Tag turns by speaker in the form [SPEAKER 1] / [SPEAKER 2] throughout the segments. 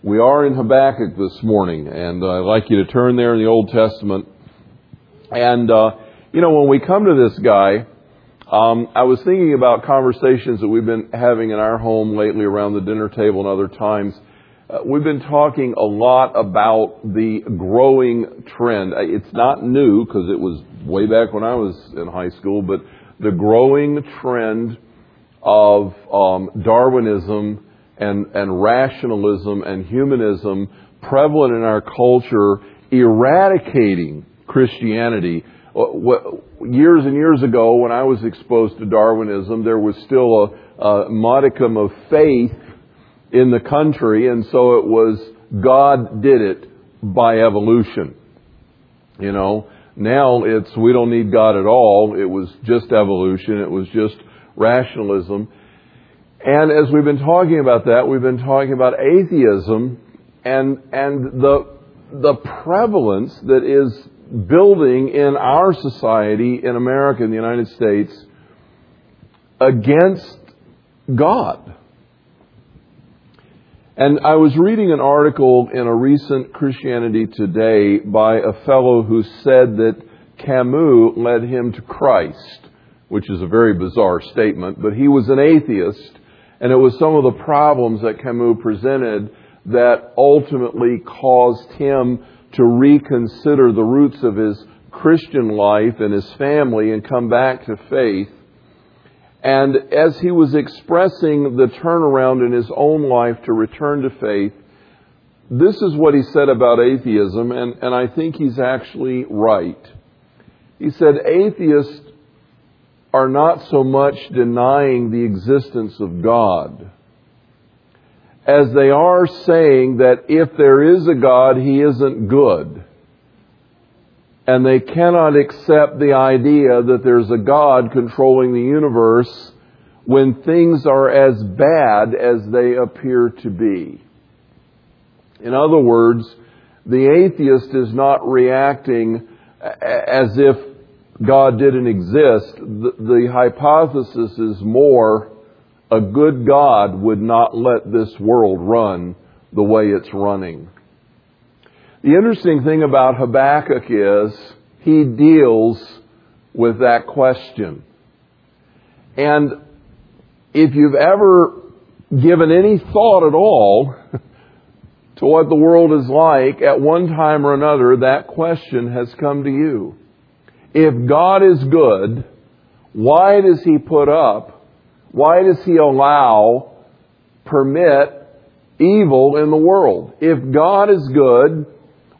[SPEAKER 1] We are in Habakkuk this morning, and I'd like you to turn there in the Old Testament. And, uh, you know, when we come to this guy, um, I was thinking about conversations that we've been having in our home lately around the dinner table and other times. Uh, we've been talking a lot about the growing trend. Uh, it's not new because it was way back when I was in high school, but the growing trend of um, Darwinism and, and rationalism and humanism prevalent in our culture, eradicating Christianity. Uh, years and years ago, when I was exposed to Darwinism, there was still a, a modicum of faith in the country, and so it was God did it by evolution. You know, now it's we don't need God at all. It was just evolution. It was just rationalism. And as we've been talking about that, we've been talking about atheism and, and the, the prevalence that is building in our society in America, in the United States, against God. And I was reading an article in a recent Christianity Today by a fellow who said that Camus led him to Christ, which is a very bizarre statement, but he was an atheist and it was some of the problems that Camus presented that ultimately caused him to reconsider the roots of his Christian life and his family and come back to faith. And as he was expressing the turnaround in his own life to return to faith, this is what he said about atheism, and, and I think he's actually right. He said, atheists are not so much denying the existence of God as they are saying that if there is a God, He isn't good. And they cannot accept the idea that there's a God controlling the universe when things are as bad as they appear to be. In other words, the atheist is not reacting as if God didn't exist, the, the hypothesis is more a good God would not let this world run the way it's running. The interesting thing about Habakkuk is he deals with that question. And if you've ever given any thought at all to what the world is like, at one time or another, that question has come to you. If God is good, why does He put up, why does He allow, permit evil in the world? If God is good,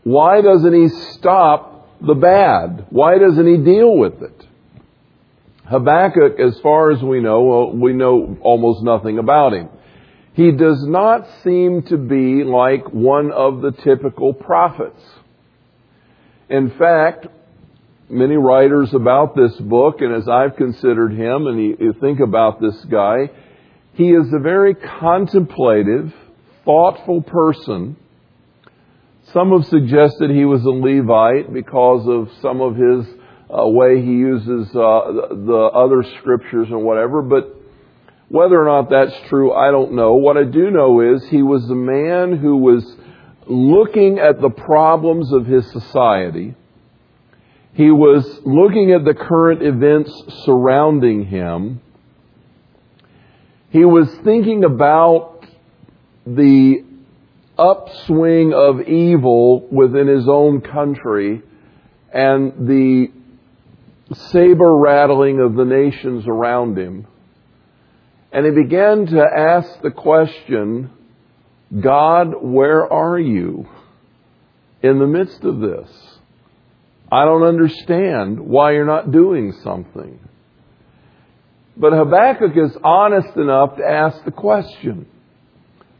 [SPEAKER 1] why doesn't He stop the bad? Why doesn't He deal with it? Habakkuk, as far as we know, well, we know almost nothing about him. He does not seem to be like one of the typical prophets. In fact, many writers about this book, and as I've considered him, and you think about this guy, he is a very contemplative, thoughtful person. Some have suggested he was a Levite because of some of his uh, way he uses uh, the other scriptures and whatever, but whether or not that's true, I don't know. What I do know is he was a man who was looking at the problems of his society he was looking at the current events surrounding him. He was thinking about the upswing of evil within his own country and the saber rattling of the nations around him. And he began to ask the question, God, where are you in the midst of this? I don't understand why you're not doing something. But Habakkuk is honest enough to ask the question.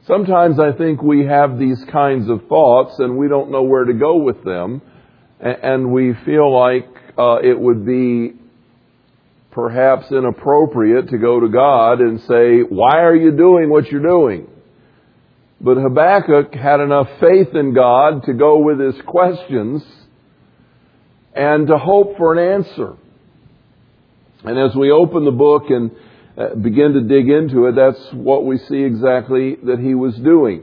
[SPEAKER 1] Sometimes I think we have these kinds of thoughts and we don't know where to go with them, and we feel like uh, it would be perhaps inappropriate to go to God and say, Why are you doing what you're doing? But Habakkuk had enough faith in God to go with his questions and to hope for an answer. And as we open the book and uh, begin to dig into it, that's what we see exactly that he was doing.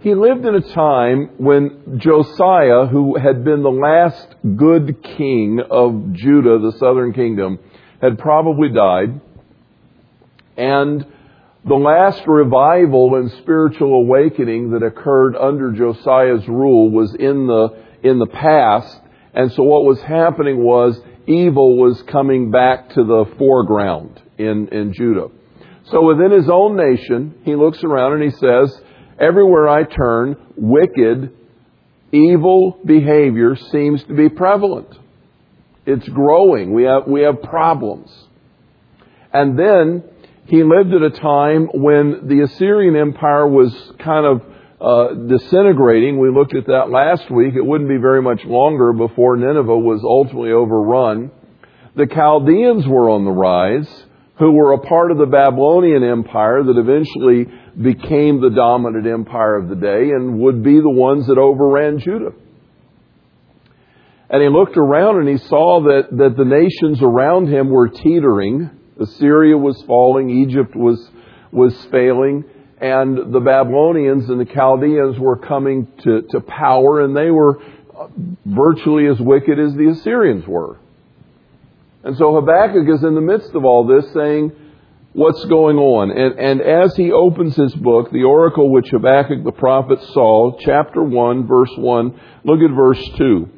[SPEAKER 1] he lived in a time when Josiah, who had been the last good king of Judah, the southern kingdom, had probably died. And the last revival and spiritual awakening that occurred under Josiah's rule was in the, in the past. And so what was happening was evil was coming back to the foreground in, in Judah. So within his own nation, he looks around and he says, everywhere I turn, wicked, evil behavior seems to be prevalent. It's growing. We have, we have problems. And then he lived at a time when the Assyrian Empire was kind of uh, disintegrating. We looked at that last week. It wouldn't be very much longer before Nineveh was ultimately overrun. The Chaldeans were on the rise, who were a part of the Babylonian Empire that eventually became the dominant empire of the day and would be the ones that overran Judah. And he looked around and he saw that, that the nations around him were teetering. Assyria was falling, Egypt was, was failing, and the Babylonians and the Chaldeans were coming to, to power, and they were virtually as wicked as the Assyrians were. And so Habakkuk is in the midst of all this saying, what's going on. And, and as he opens his book, the oracle which Habakkuk the prophet saw, chapter 1, verse 1, look at verse 2.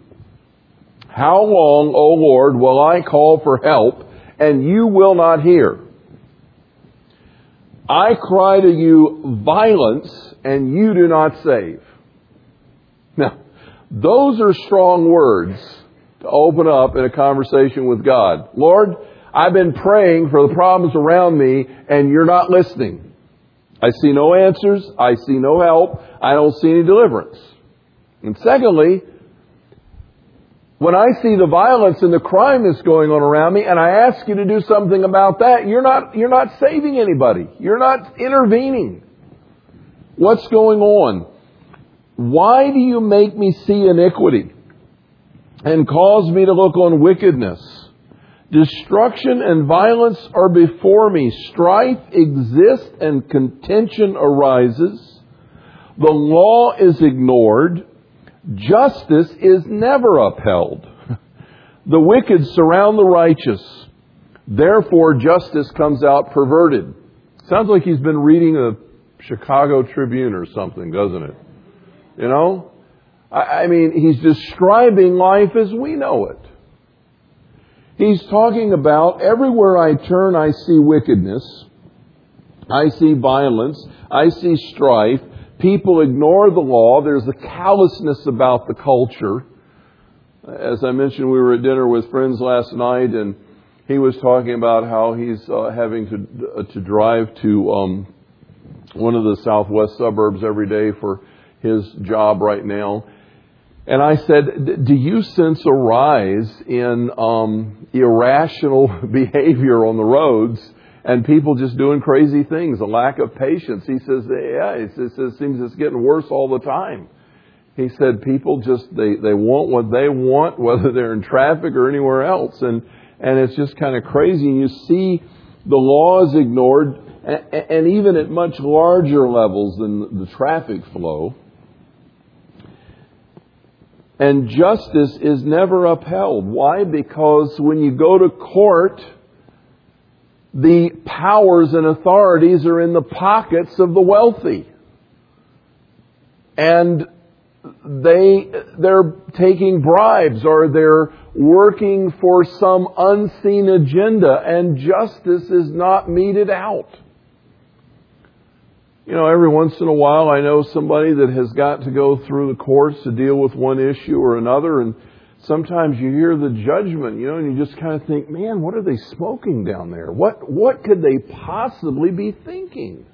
[SPEAKER 1] How long, O Lord, will I call for help, and you will not hear? I cry to you violence, and you do not save. Now, those are strong words to open up in a conversation with God. Lord, I've been praying for the problems around me and you're not listening. I see no answers. I see no help. I don't see any deliverance. And secondly, when I see the violence and the crime that's going on around me and I ask you to do something about that, you're not, you're not saving anybody. You're not intervening. What's going on? Why do you make me see iniquity and cause me to look on wickedness? Destruction and violence are before me. Strife exists and contention arises. The law is ignored. Justice is never upheld. The wicked surround the righteous. Therefore, justice comes out perverted. Sounds like he's been reading the Chicago Tribune or something, doesn't it? You know? I mean, he's describing life as we know it. He's talking about everywhere I turn, I see wickedness. I see violence. I see strife. People ignore the law. There's a callousness about the culture. As I mentioned, we were at dinner with friends last night, and he was talking about how he's uh, having to uh, to drive to um, one of the southwest suburbs every day for his job right now. And I said, do you sense a rise in um, irrational behavior on the roads and people just doing crazy things, a lack of patience? He says, yeah, he says, it seems it's getting worse all the time. He said people just, they, they want what they want, whether they're in traffic or anywhere else. And, and it's just kind of crazy. And you see the laws ignored, and, and even at much larger levels than the traffic flow and justice is never upheld. Why? Because when you go to court, the powers and authorities are in the pockets of the wealthy. And they, they're taking bribes or they're working for some unseen agenda and justice is not meted out. You know, every once in a while I know somebody that has got to go through the courts to deal with one issue or another and sometimes you hear the judgment, you know, and you just kind of think, man, what are they smoking down there? What, what could they possibly be thinking?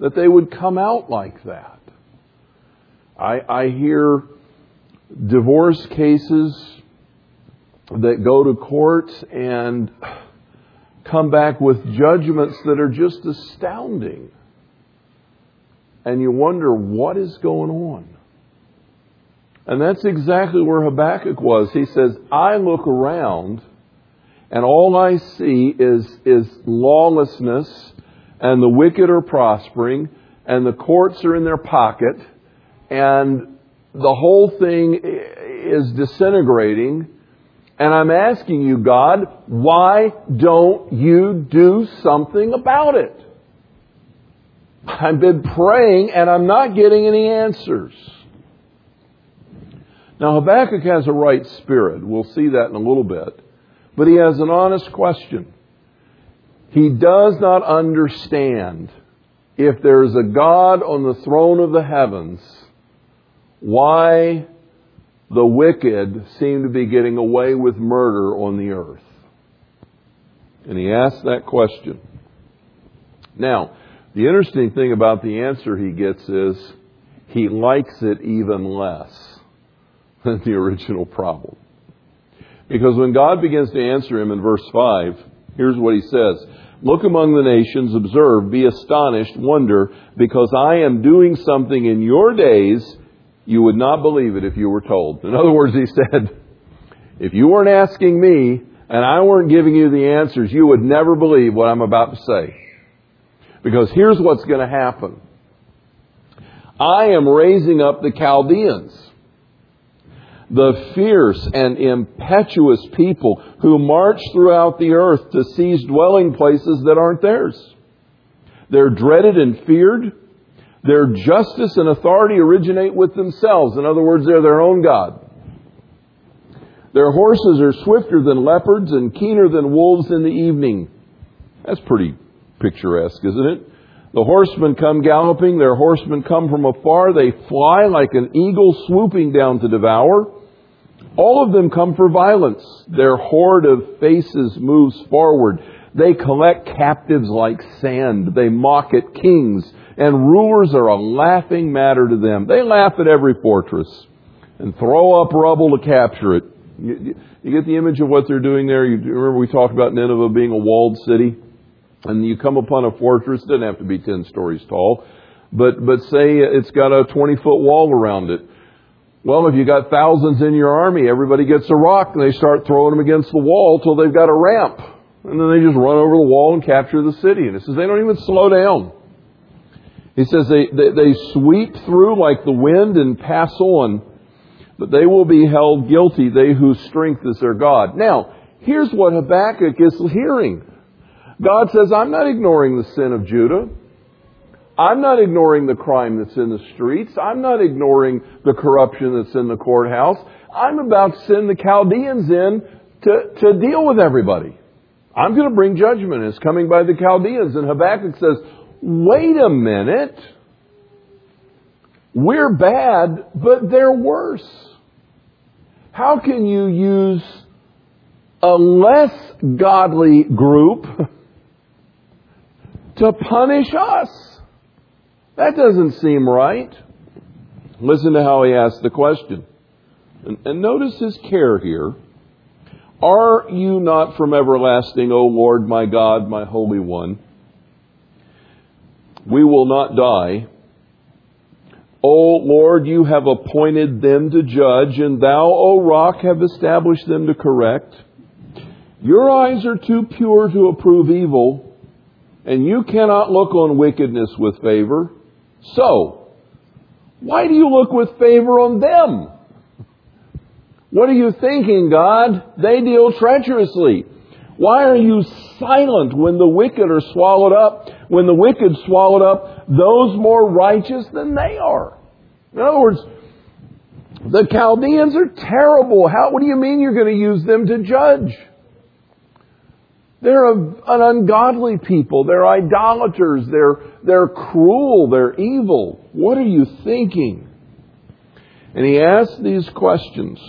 [SPEAKER 1] That they would come out like that. I, I hear divorce cases that go to court and come back with judgments that are just astounding and you wonder what is going on. And that's exactly where Habakkuk was. He says, I look around and all I see is, is lawlessness and the wicked are prospering and the courts are in their pocket and the whole thing is disintegrating. And I'm asking you, God, why don't you do something about it? I've been praying and I'm not getting any answers. Now, Habakkuk has a right spirit. We'll see that in a little bit. But he has an honest question. He does not understand if there's a God on the throne of the heavens, why the wicked seem to be getting away with murder on the earth. And he asks that question. Now, the interesting thing about the answer he gets is he likes it even less than the original problem. Because when God begins to answer him in verse 5, here's what he says. Look among the nations, observe, be astonished, wonder, because I am doing something in your days you would not believe it if you were told. In other words, he said, if you weren't asking me and I weren't giving you the answers, you would never believe what I'm about to say. Because here's what's going to happen. I am raising up the Chaldeans, the fierce and impetuous people who march throughout the earth to seize dwelling places that aren't theirs. They're dreaded and feared. Their justice and authority originate with themselves. In other words, they're their own God. Their horses are swifter than leopards and keener than wolves in the evening. That's pretty picturesque, isn't it? The horsemen come galloping, their horsemen come from afar, they fly like an eagle swooping down to devour. All of them come for violence. Their horde of faces moves forward. They collect captives like sand. They mock at kings, and rulers are a laughing matter to them. They laugh at every fortress and throw up rubble to capture it. You, get the image of what they're doing there? You remember we talked about Nineveh being a walled city? and you come upon a fortress, it doesn't have to be 10 stories tall, but, but say it's got a 20 foot wall around it. Well, if you got thousands in your army, everybody gets a rock and they start throwing them against the wall till they've got a ramp. And then they just run over the wall and capture the city. And it says they don't even slow down. He says they, they, they sweep through like the wind and pass on, but they will be held guilty, they whose strength is their God. Now, here's what Habakkuk is hearing. God says, I'm not ignoring the sin of Judah. I'm not ignoring the crime that's in the streets. I'm not ignoring the corruption that's in the courthouse. I'm about to send the Chaldeans in to, to deal with everybody. I'm going to bring judgment. It's coming by the Chaldeans. And Habakkuk says, wait a minute. We're bad, but they're worse. How can you use a less godly group to punish us. That doesn't seem right. Listen to how he asks the question. And, and, notice his care here. Are you not from everlasting, O Lord, my God, my Holy One? We will not die. O Lord, you have appointed them to judge, and thou, O rock, have established them to correct. Your eyes are too pure to approve evil and you cannot look on wickedness with favor. So, why do you look with favor on them? What are you thinking, God? They deal treacherously. Why are you silent when the wicked are swallowed up, when the wicked swallowed up those more righteous than they are? In other words, the Chaldeans are terrible. How, what do you mean you're going to use them to judge? They're an ungodly people. They're idolaters. They're, they're cruel. They're evil. What are you thinking? And he asks these questions.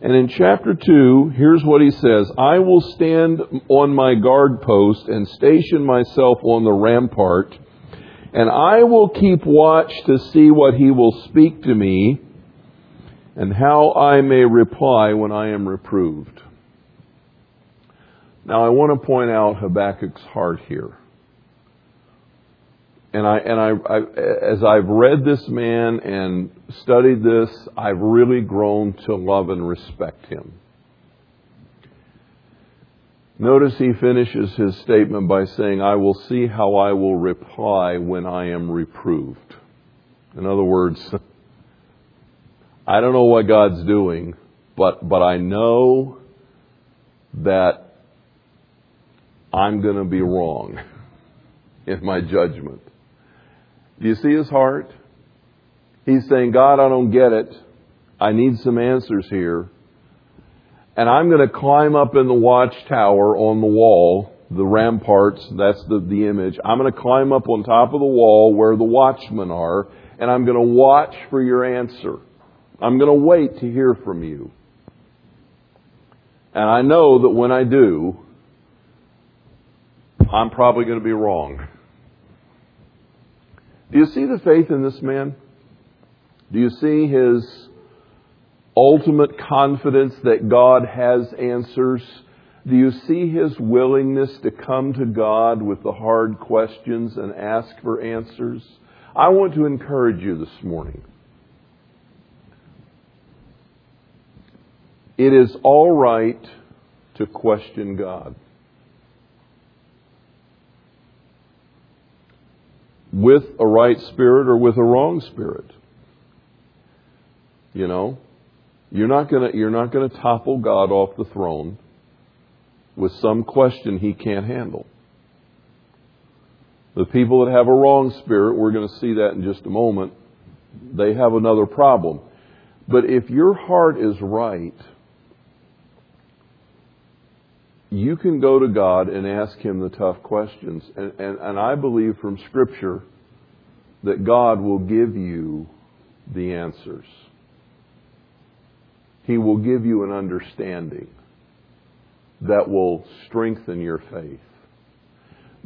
[SPEAKER 1] And in chapter 2, here's what he says I will stand on my guard post and station myself on the rampart, and I will keep watch to see what he will speak to me and how I may reply when I am reproved. Now, I want to point out Habakkuk's heart here. And I, and I, I, as I've read this man and studied this, I've really grown to love and respect him. Notice he finishes his statement by saying, I will see how I will reply when I am reproved. In other words, I don't know what God's doing, but, but I know that I'm going to be wrong in my judgment. Do you see his heart? He's saying, God, I don't get it. I need some answers here. And I'm going to climb up in the watchtower on the wall, the ramparts, that's the, the image. I'm going to climb up on top of the wall where the watchmen are, and I'm going to watch for your answer. I'm going to wait to hear from you. And I know that when I do, I'm probably going to be wrong. Do you see the faith in this man? Do you see his ultimate confidence that God has answers? Do you see his willingness to come to God with the hard questions and ask for answers? I want to encourage you this morning. It is all right to question God. With a right spirit or with a wrong spirit. You know, you're not gonna you're not gonna topple God off the throne with some question he can't handle. The people that have a wrong spirit, we're going to see that in just a moment, they have another problem. But if your heart is right, you can go to God and ask Him the tough questions. And, and, and I believe from Scripture that God will give you the answers. He will give you an understanding that will strengthen your faith.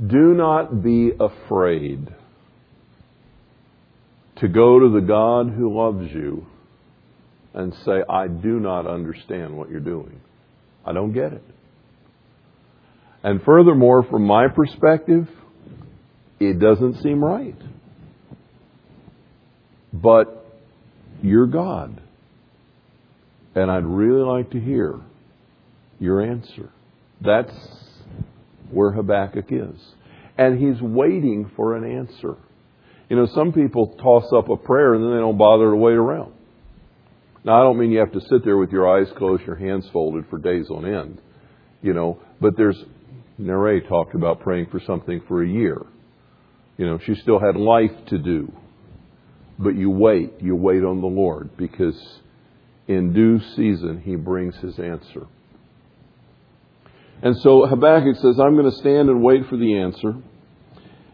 [SPEAKER 1] Do not be afraid to go to the God who loves you and say, I do not understand what you're doing. I don't get it. And furthermore, from my perspective, it doesn't seem right. But you're God. And I'd really like to hear your answer. That's where Habakkuk is. And he's waiting for an answer. You know, some people toss up a prayer and then they don't bother to wait around. Now, I don't mean you have to sit there with your eyes closed, your hands folded for days on end, you know, but there's Nere talked about praying for something for a year. You know, she still had life to do. But you wait, you wait on the Lord because in due season he brings his answer. And so Habakkuk says, I'm going to stand and wait for the answer.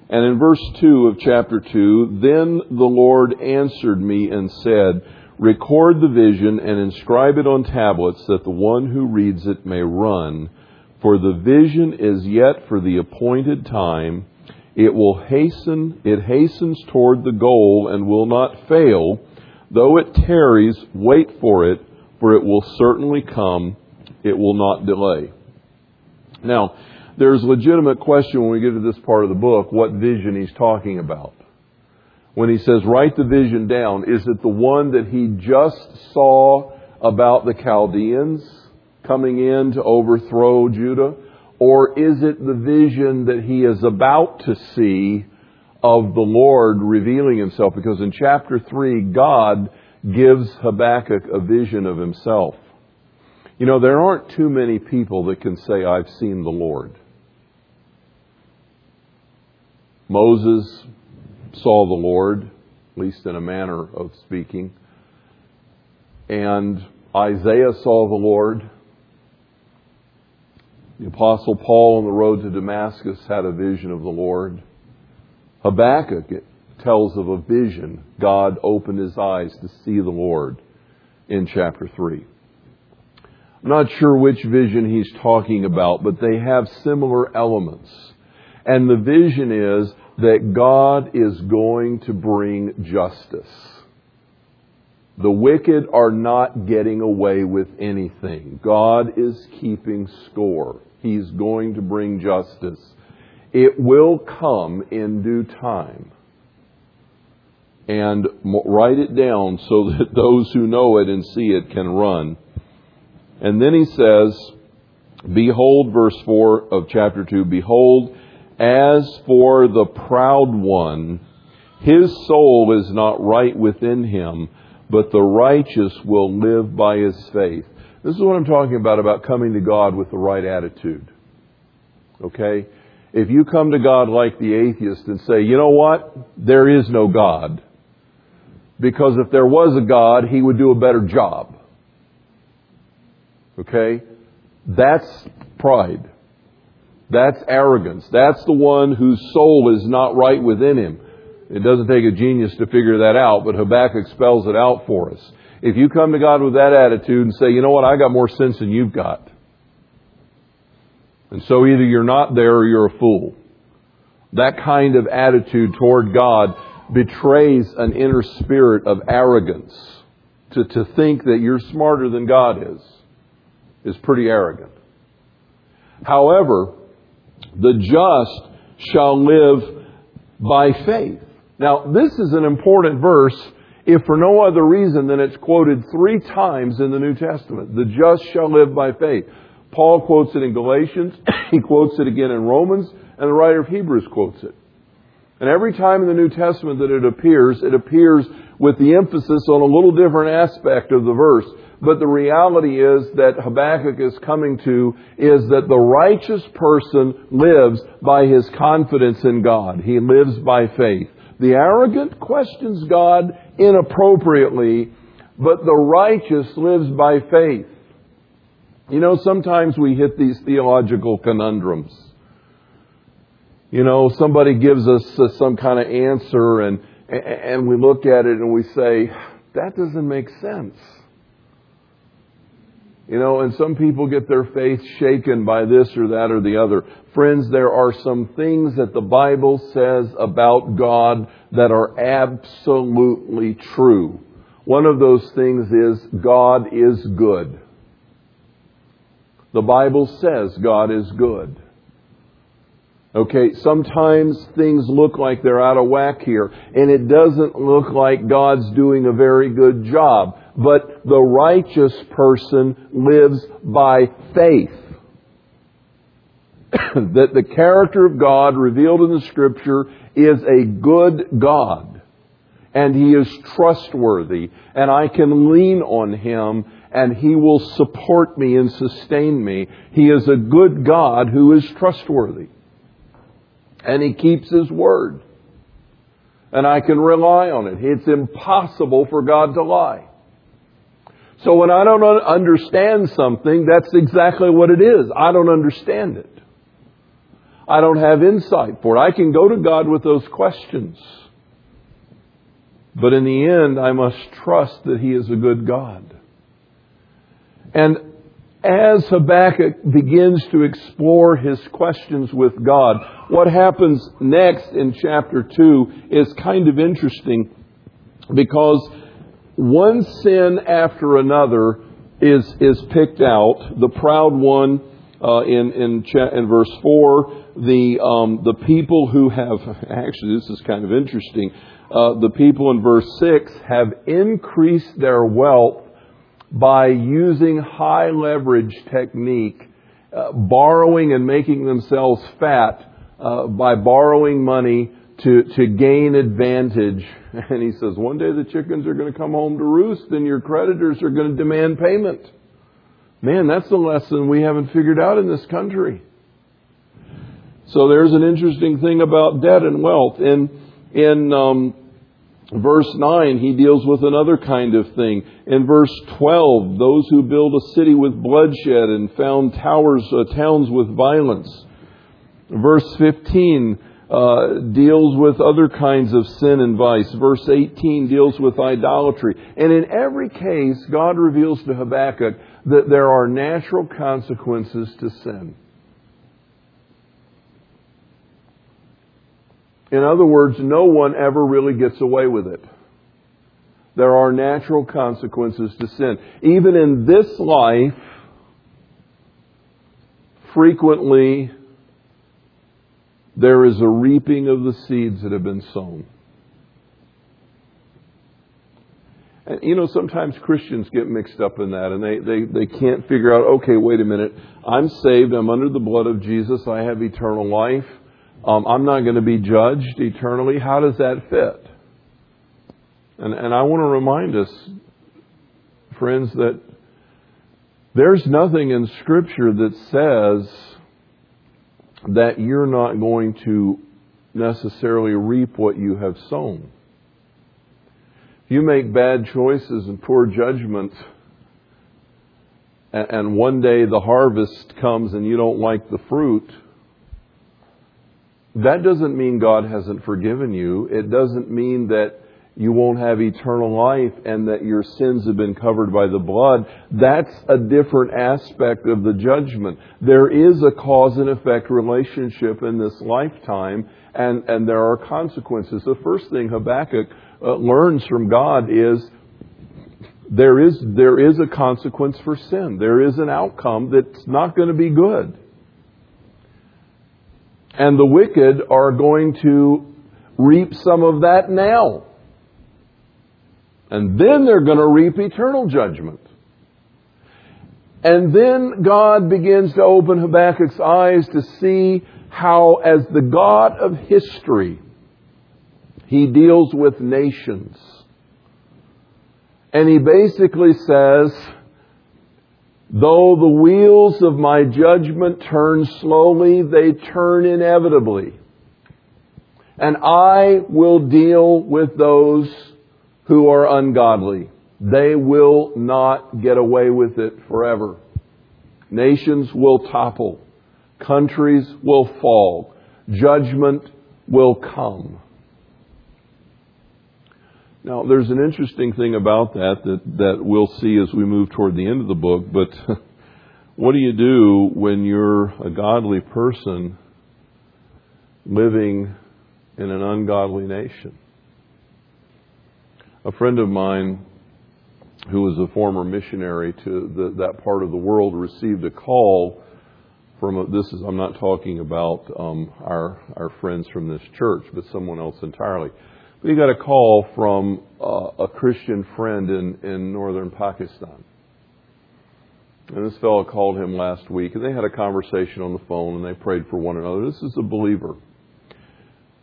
[SPEAKER 1] And in verse 2 of chapter 2, then the Lord answered me and said, Record the vision and inscribe it on tablets that the one who reads it may run for the vision is yet for the appointed time. It will hasten, it hastens toward the goal and will not fail. Though it tarries, wait for it, for it will certainly come. It will not delay. Now, there's a legitimate question when we get to this part of the book, what vision he's talking about. When he says, write the vision down, is it the one that he just saw about the Chaldeans? Coming in to overthrow Judah? Or is it the vision that he is about to see of the Lord revealing himself? Because in chapter 3, God gives Habakkuk a vision of himself. You know, there aren't too many people that can say, I've seen the Lord. Moses saw the Lord, at least in a manner of speaking. And Isaiah saw the Lord. The Apostle Paul on the road to Damascus had a vision of the Lord. Habakkuk tells of a vision. God opened his eyes to see the Lord in chapter 3. I'm not sure which vision he's talking about, but they have similar elements. And the vision is that God is going to bring justice. The wicked are not getting away with anything. God is keeping score. He's going to bring justice. It will come in due time. And write it down so that those who know it and see it can run. And then he says, Behold, verse 4 of chapter 2, behold, as for the proud one, his soul is not right within him, but the righteous will live by his faith. This is what I'm talking about, about coming to God with the right attitude. Okay? If you come to God like the atheist and say, you know what? There is no God. Because if there was a God, he would do a better job. Okay? That's pride. That's arrogance. That's the one whose soul is not right within him. It doesn't take a genius to figure that out, but Habakkuk spells it out for us. If you come to God with that attitude and say, you know what, I got more sense than you've got. And so either you're not there or you're a fool. That kind of attitude toward God betrays an inner spirit of arrogance. To, to think that you're smarter than God is, is pretty arrogant. However, the just shall live by faith. Now, this is an important verse if for no other reason than it's quoted three times in the New Testament. The just shall live by faith. Paul quotes it in Galatians, he quotes it again in Romans, and the writer of Hebrews quotes it. And every time in the New Testament that it appears, it appears with the emphasis on a little different aspect of the verse. But the reality is that Habakkuk is coming to is that the righteous person lives by his confidence in God. He lives by faith. The arrogant questions God inappropriately, but the righteous lives by faith. You know, sometimes we hit these theological conundrums. You know, somebody gives us some kind of answer and, and we look at it and we say, that doesn't make sense. You know, and some people get their faith shaken by this or that or the other. Friends, there are some things that the Bible says about God that are absolutely true. One of those things is God is good. The Bible says God is good. Okay, sometimes things look like they're out of whack here, and it doesn't look like God's doing a very good job. But the righteous person lives by faith. that the character of God revealed in the Scripture is a good God. And He is trustworthy. And I can lean on Him and He will support me and sustain me. He is a good God who is trustworthy and he keeps his word. And I can rely on it. It's impossible for God to lie. So when I don't understand something, that's exactly what it is. I don't understand it. I don't have insight for it. I can go to God with those questions. But in the end, I must trust that He is a good God. And as Habakkuk begins to explore his questions with God, what happens next in chapter 2 is kind of interesting because one sin after another is, is picked out. The proud one uh, in, in, in verse 4, the, um, the people who have, actually, this is kind of interesting. Uh, the people in verse 6 have increased their wealth by using high leverage technique, uh, borrowing and making themselves fat uh, by borrowing money to, to gain advantage. And he says, one day the chickens are going to come home to roost and your creditors are going to demand payment. Man, that's a lesson we haven't figured out in this country. So there's an interesting thing about debt and wealth. In, in um, verse 9, he deals with another kind of thing. In verse 12, those who build a city with bloodshed and found towers, uh, towns with violence. Verse 15 uh, deals with other kinds of sin and vice. Verse 18 deals with idolatry. And in every case, God reveals to Habakkuk that there are natural consequences to sin. In other words, no one ever really gets away with it. There are natural consequences to sin. Even in this life, frequently there is a reaping of the seeds that have been sown. And, you know, sometimes Christians get mixed up in that and they, they, they can't figure out, okay, wait a minute. I'm saved. I'm under the blood of Jesus. I have eternal life. Um, I'm not going to be judged eternally. How does that fit? And, and I want to remind us, friends, that there's nothing in Scripture that says that you're not going to necessarily reap what you have sown you make bad choices and poor judgment, and one day the harvest comes and you don't like the fruit, that doesn't mean God hasn't forgiven you. It doesn't mean that you won't have eternal life and that your sins have been covered by the blood. That's a different aspect of the judgment. There is a cause and effect relationship in this lifetime and, and there are consequences. The first thing Habakkuk uh, learns from God is there is, there is a consequence for sin. There is an outcome that's not going to be good. And the wicked are going to reap some of that now. And then they're going to reap eternal judgment. And then God begins to open Habakkuk's eyes to see how, as the God of history, he deals with nations. And he basically says, though the wheels of my judgment turn slowly, they turn inevitably. And I will deal with those who are ungodly. They will not get away with it forever. Nations will topple. Countries will fall. Judgment will come. Now, there's an interesting thing about that, that that we'll see as we move toward the end of the book, but what do you do when you're a godly person living in an ungodly nation? A friend of mine who was a former missionary to the, that part of the world received a call from a, this is I'm not talking about um, our our friends from this church, but someone else entirely we got a call from uh, a Christian friend in, in northern Pakistan. And this fellow called him last week, and they had a conversation on the phone, and they prayed for one another. This is a believer.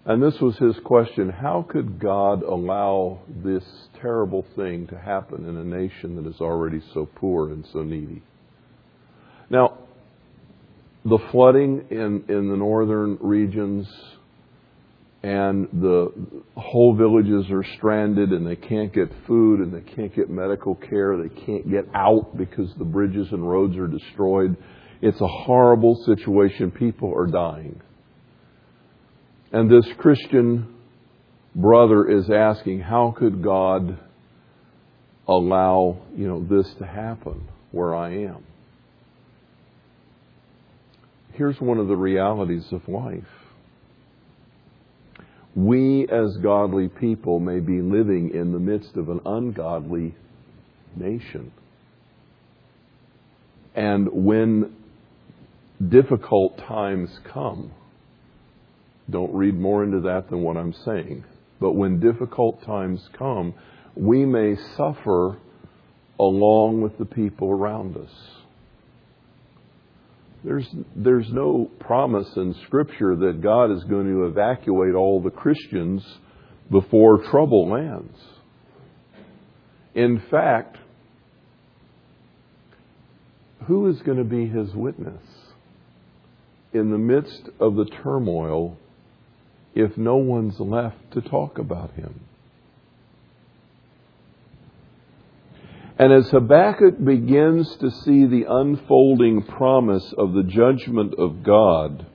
[SPEAKER 1] And this was his question How could God allow this terrible thing to happen in a nation that is already so poor and so needy? Now, the flooding in, in the northern regions and the whole villages are stranded and they can't get food and they can't get medical care. They can't get out because the bridges and roads are destroyed. It's a horrible situation. People are dying. And this Christian brother is asking, how could God allow, you know, this to happen where I am? Here's one of the realities of life we as godly people may be living in the midst of an ungodly nation. And when difficult times come, don't read more into that than what I'm saying, but when difficult times come, we may suffer along with the people around us. There's, there's no promise in Scripture that God is going to evacuate all the Christians before trouble lands. In fact, who is going to be his witness in the midst of the turmoil if no one's left to talk about him? And as Habakkuk begins to see the unfolding promise of the judgment of God,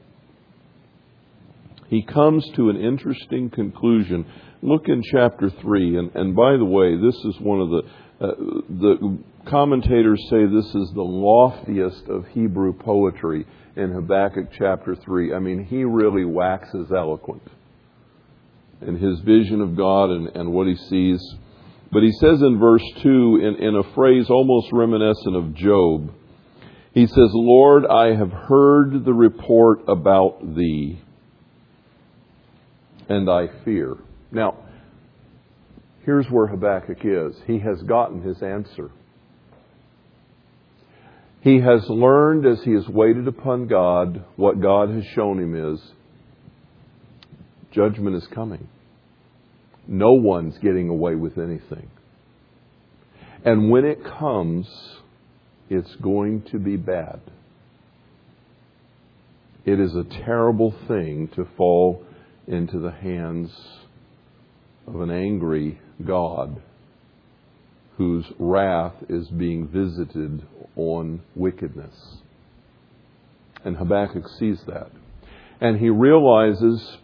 [SPEAKER 1] he comes to an interesting conclusion. Look in chapter 3, and, and by the way, this is one of the, uh, the commentators say this is the loftiest of Hebrew poetry in Habakkuk chapter 3. I mean, he really waxes eloquent in his vision of God and, and what he sees. But he says in verse 2, in, in a phrase almost reminiscent of Job, he says, Lord, I have heard the report about thee, and I fear. Now, Here's where Habakkuk is. He has gotten his answer. He has learned as he has waited upon God what God has shown him is judgment is coming. No one's getting away with anything. And when it comes, it's going to be bad. It is a terrible thing to fall into the hands of an angry God whose wrath is being visited on wickedness. And Habakkuk sees that. And he realizes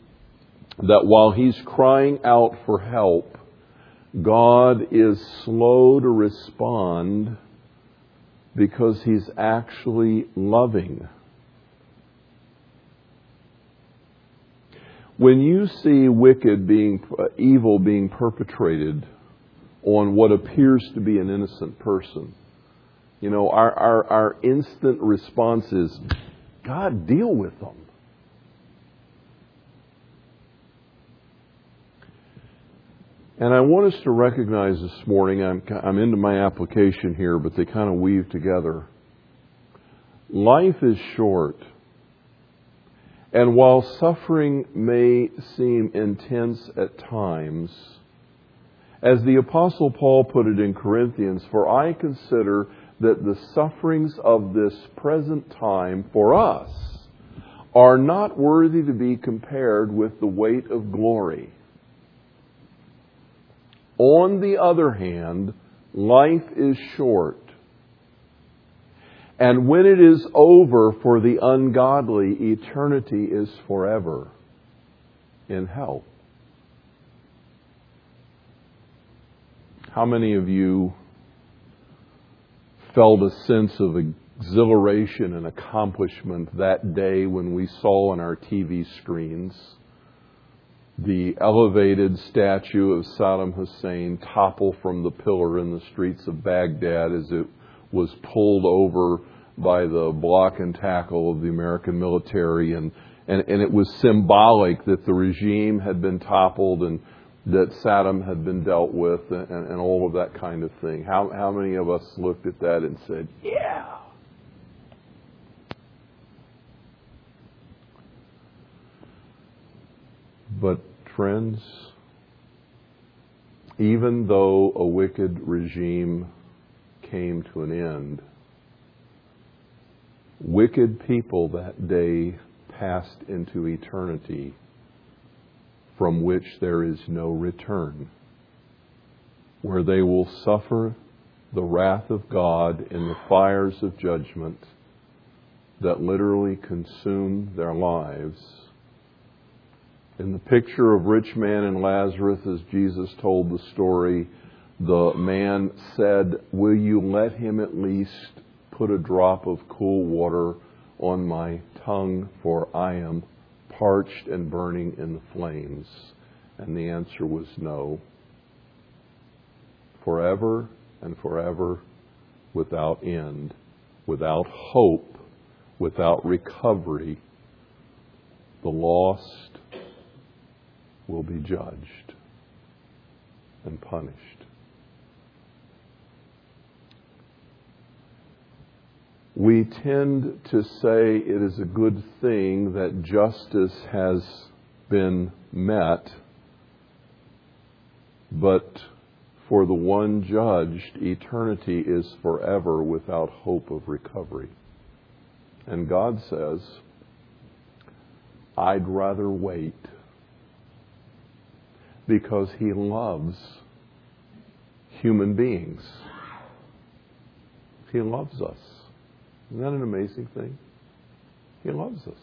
[SPEAKER 1] that while he's crying out for help, God is slow to respond because he's actually loving. When you see wicked being, uh, evil being perpetrated on what appears to be an innocent person, you know, our, our, our instant response is, God, deal with them. And I want us to recognize this morning, I'm, I'm into my application here, but they kind of weave together. Life is short. And while suffering may seem intense at times, as the Apostle Paul put it in Corinthians, for I consider that the sufferings of this present time for us are not worthy to be compared with the weight of glory on the other hand, life is short. And when it is over for the ungodly, eternity is forever in hell. How many of you felt a sense of exhilaration and accomplishment that day when we saw on our TV screens the elevated statue of Saddam Hussein topple from the pillar in the streets of Baghdad as it was pulled over by the block and tackle of the American military. And, and, and it was symbolic that the regime had been toppled and that Saddam had been dealt with and, and all of that kind of thing. How, how many of us looked at that and said, yeah? But, friends, even though a wicked regime came to an end, wicked people that day passed into eternity from which there is no return, where they will suffer the wrath of God in the fires of judgment that literally consume their lives in the picture of rich man and Lazarus, as Jesus told the story, the man said, Will you let him at least put a drop of cool water on my tongue, for I am parched and burning in the flames? And the answer was no. Forever and forever, without end, without hope, without recovery, the lost will be judged and punished. We tend to say it is a good thing that justice has been met, but for the one judged, eternity is forever without hope of recovery. And God says, I'd rather wait because he loves human beings. He loves us. Isn't that an amazing thing? He loves us.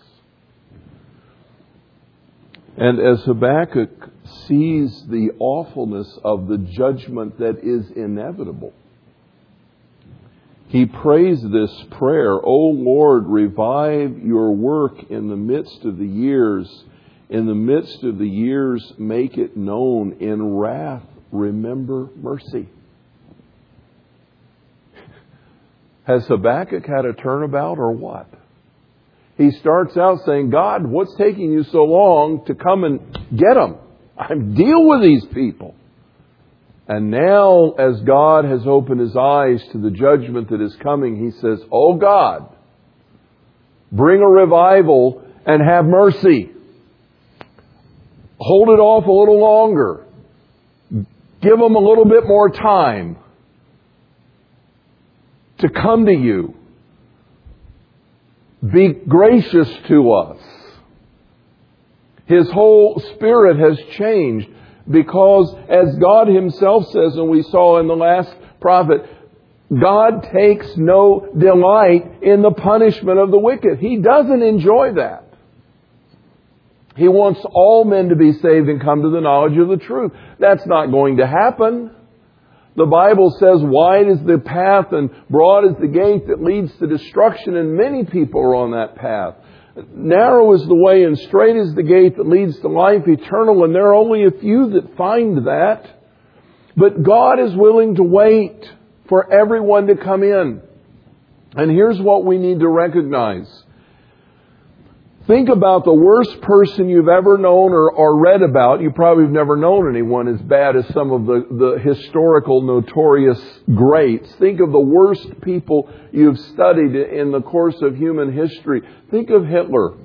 [SPEAKER 1] And as Habakkuk sees the awfulness of the judgment that is inevitable, he prays this prayer, O Lord, revive your work in the midst of the years in the midst of the years, make it known. In wrath, remember mercy. Has Habakkuk had a turnabout or what? He starts out saying, God, what's taking you so long to come and get them? I'm deal with these people. And now, as God has opened his eyes to the judgment that is coming, he says, Oh God, bring a revival and have mercy. Hold it off a little longer. Give them a little bit more time to come to you. Be gracious to us. His whole spirit has changed because as God himself says, and we saw in the last prophet, God takes no delight in the punishment of the wicked. He doesn't enjoy that. He wants all men to be saved and come to the knowledge of the truth. That's not going to happen. The Bible says wide is the path and broad is the gate that leads to destruction and many people are on that path. Narrow is the way and straight is the gate that leads to life eternal, and there are only a few that find that. But God is willing to wait for everyone to come in. And here's what we need to recognize. Think about the worst person you've ever known or, or, read about. You probably have never known anyone as bad as some of the, the historical notorious greats. Think of the worst people you've studied in the course of human history. Think of Hitler.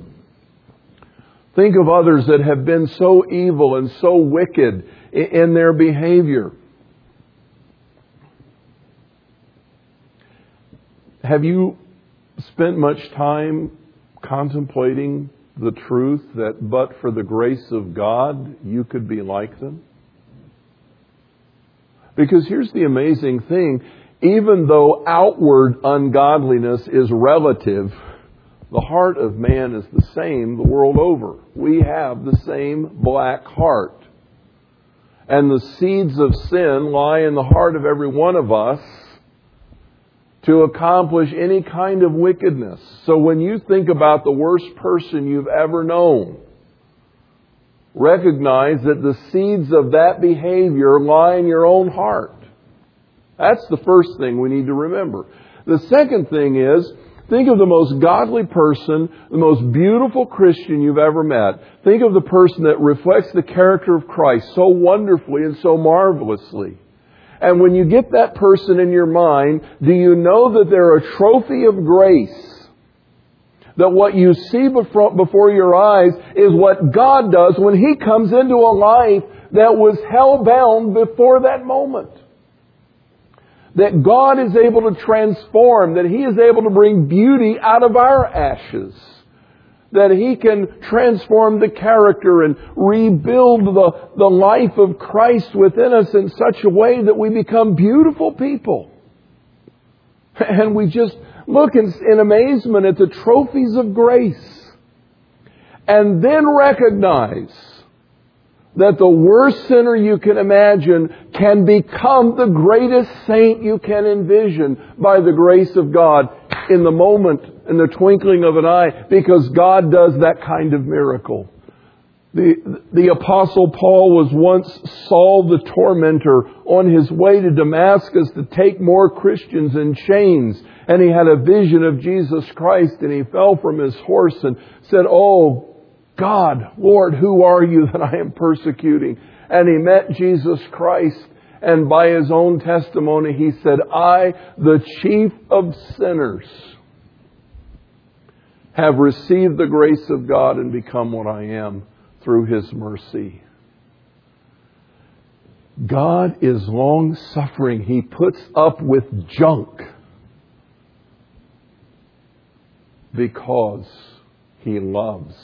[SPEAKER 1] Think of others that have been so evil and so wicked in, in their behavior. Have you spent much time contemplating the truth that but for the grace of God, you could be like them? Because here's the amazing thing even though outward ungodliness is relative, the heart of man is the same the world over. We have the same black heart. And the seeds of sin lie in the heart of every one of us to accomplish any kind of wickedness. So when you think about the worst person you've ever known, recognize that the seeds of that behavior lie in your own heart. That's the first thing we need to remember. The second thing is, think of the most godly person, the most beautiful Christian you've ever met. Think of the person that reflects the character of Christ so wonderfully and so marvelously. And when you get that person in your mind, do you know that they're a trophy of grace? That what you see before your eyes is what God does when He comes into a life that was hell bound before that moment. That God is able to transform, that He is able to bring beauty out of our ashes that He can transform the character and rebuild the, the life of Christ within us in such a way that we become beautiful people. And we just look in, in amazement at the trophies of grace. And then recognize that the worst sinner you can imagine can become the greatest saint you can envision by the grace of God in the moment, in the twinkling of an eye, because God does that kind of miracle. The, the apostle Paul was once Saul the tormentor on his way to Damascus to take more Christians in chains. And he had a vision of Jesus Christ and he fell from his horse and said, Oh, God, Lord, who are you that I am persecuting? And he met Jesus Christ and by his own testimony, he said, I, the chief of sinners, have received the grace of God and become what I am through his mercy. God is long suffering. He puts up with junk because he loves.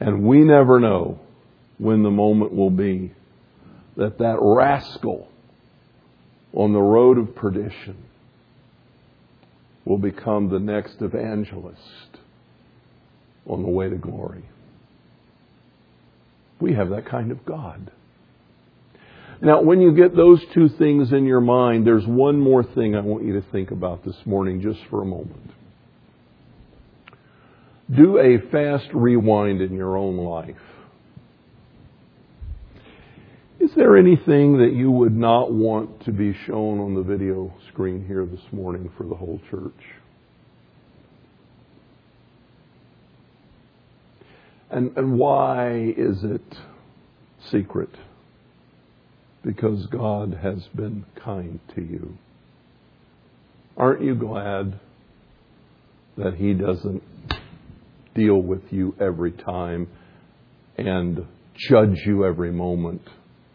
[SPEAKER 1] And we never know when the moment will be that that rascal on the road of perdition will become the next evangelist on the way to glory. We have that kind of God. Now, when you get those two things in your mind, there's one more thing I want you to think about this morning just for a moment. Do a fast rewind in your own life. Is there anything that you would not want to be shown on the video screen here this morning for the whole church? And, and why is it secret? because God has been kind to you. Aren't you glad that He doesn't deal with you every time and judge you every moment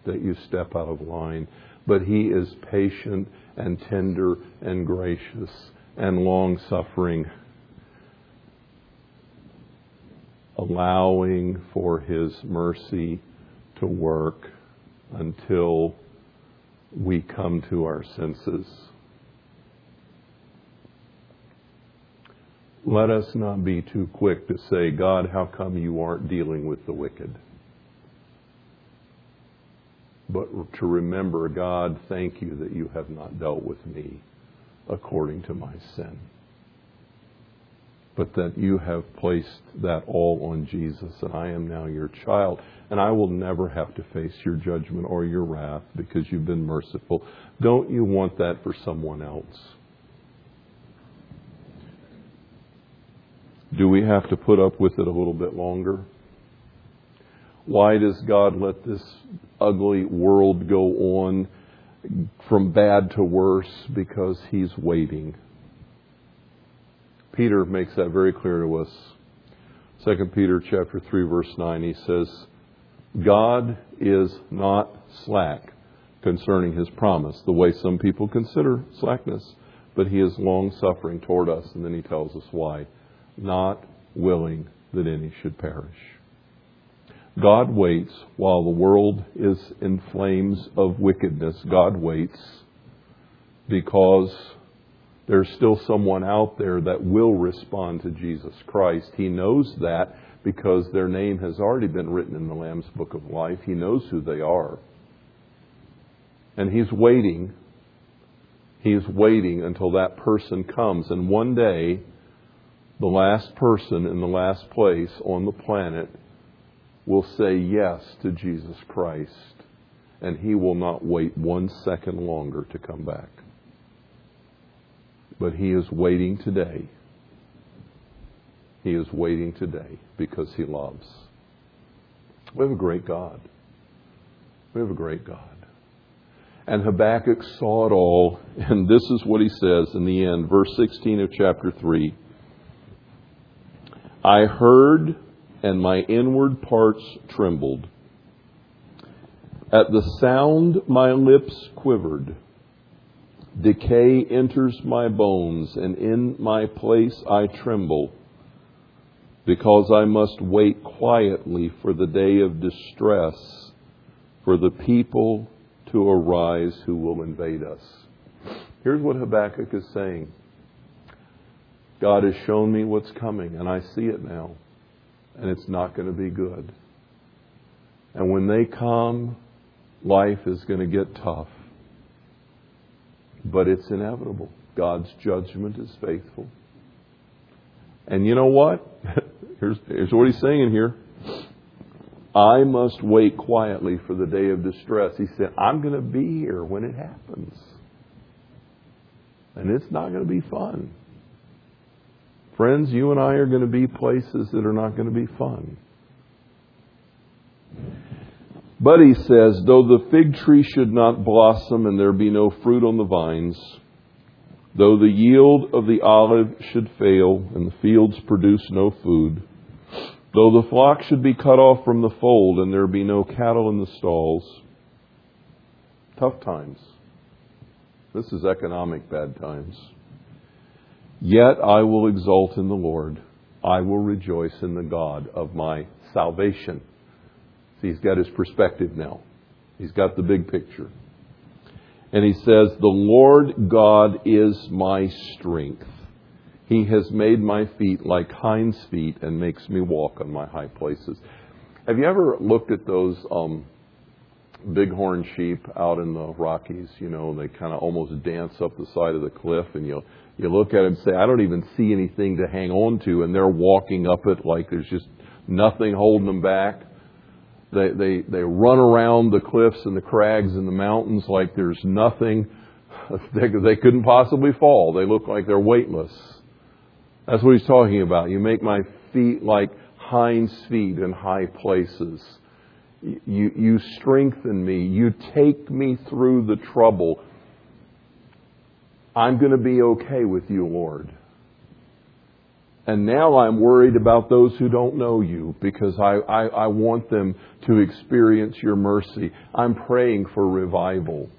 [SPEAKER 1] that you step out of line? But He is patient and tender and gracious and long suffering, allowing for His mercy to work until we come to our senses. Let us not be too quick to say, God, how come you aren't dealing with the wicked? But to remember, God, thank you that you have not dealt with me according to my sin. But that you have placed that all on Jesus, and I am now your child, and I will never have to face your judgment or your wrath because you've been merciful. Don't you want that for someone else? Do we have to put up with it a little bit longer? Why does God let this ugly world go on from bad to worse? Because He's waiting. Peter makes that very clear to us. 2 Peter chapter 3 verse 9 he says God is not slack concerning his promise the way some people consider slackness but he is long suffering toward us and then he tells us why not willing that any should perish. God waits while the world is in flames of wickedness. God waits because there's still someone out there that will respond to Jesus Christ. He knows that because their name has already been written in the Lamb's Book of Life. He knows who they are. And He's waiting. He's waiting until that person comes. And one day, the last person in the last place on the planet will say yes to Jesus Christ, and he will not wait one second longer to come back. But he is waiting today. He is waiting today because he loves. We have a great God. We have a great God. And Habakkuk saw it all, and this is what he says in the end, verse 16 of chapter 3. I heard, and my inward parts trembled. At the sound, my lips quivered. Decay enters my bones, and in my place I tremble, because I must wait quietly for the day of distress, for the people to arise who will invade us. Here's what Habakkuk is saying God has shown me what's coming, and I see it now. And it's not going to be good. And when they come, life is going to get tough. But it's inevitable. God's judgment is faithful. And you know what? here's, here's what he's saying here. I must wait quietly for the day of distress. He said, I'm going to be here when it happens. And it's not going to be fun. Friends, you and I are going to be places that are not going to be fun. But he says, though the fig tree should not blossom and there be no fruit on the vines, though the yield of the olive should fail and the fields produce no food, though the flock should be cut off from the fold and there be no cattle in the stalls, tough times. This is economic bad times. Yet I will exult in the Lord. I will rejoice in the God of my salvation. See, he's got his perspective now. He's got the big picture. And he says, The Lord God is my strength. He has made my feet like hinds' feet and makes me walk on my high places. Have you ever looked at those um, bighorn sheep out in the Rockies? You know, they kind of almost dance up the side of the cliff, and you you look at it and say, I don't even see anything to hang on to, and they're walking up it like there's just nothing holding them back. They, they, they run around the cliffs and the crags and the mountains like there's nothing. They, they couldn't possibly fall. They look like they're weightless. That's what he's talking about. You make my feet like hinds feet in high places. You, you strengthen me. You take me through the trouble. I'm going to be okay with you, Lord. And now I'm worried about those who don't know you because I, I, I, want them to experience your mercy. I'm praying for revival.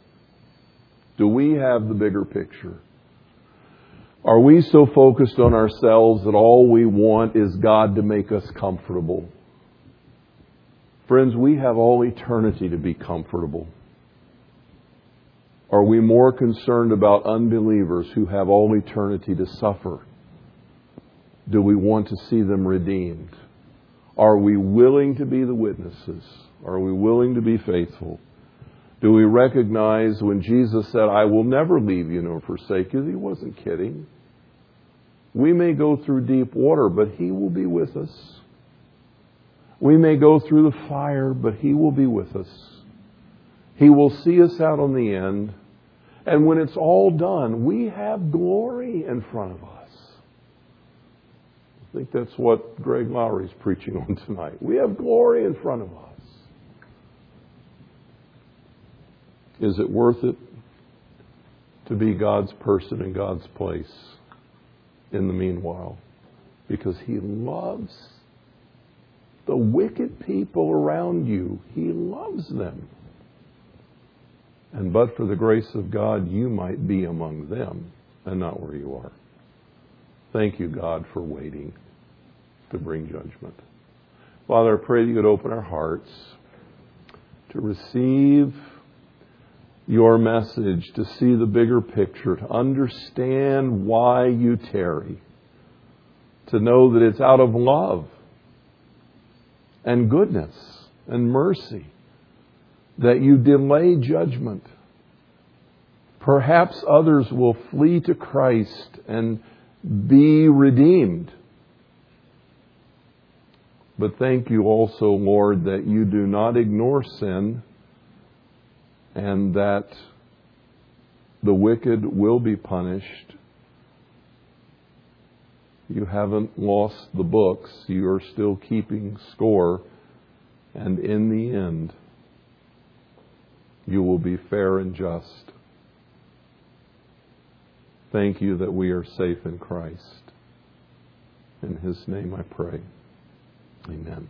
[SPEAKER 1] Do we have the bigger picture? Are we so focused on ourselves that all we want is God to make us comfortable? Friends, we have all eternity to be comfortable. Are we more concerned about unbelievers who have all eternity to suffer? Do we want to see them redeemed? Are we willing to be the witnesses? Are we willing to be faithful? Do we recognize when Jesus said, I will never leave you nor forsake you, he wasn't kidding. We may go through deep water, but he will be with us. We may go through the fire, but he will be with us. He will see us out on the end. And when it's all done, we have glory in front of us. I think that's what Greg Lowry's preaching on tonight. We have glory in front of us. Is it worth it to be God's person in God's place in the meanwhile? Because He loves the wicked people around you. He loves them. And but for the grace of God, you might be among them and not where you are. Thank you, God, for waiting to bring judgment. Father, I pray that you would open our hearts to receive your message, to see the bigger picture, to understand why you tarry, to know that it's out of love and goodness and mercy that you delay judgment. Perhaps others will flee to Christ and be redeemed. But thank you also, Lord, that you do not ignore sin and that the wicked will be punished. You haven't lost the books. You are still keeping score. And in the end, you will be fair and just. Thank you that we are safe in Christ. In his name I pray. Amen.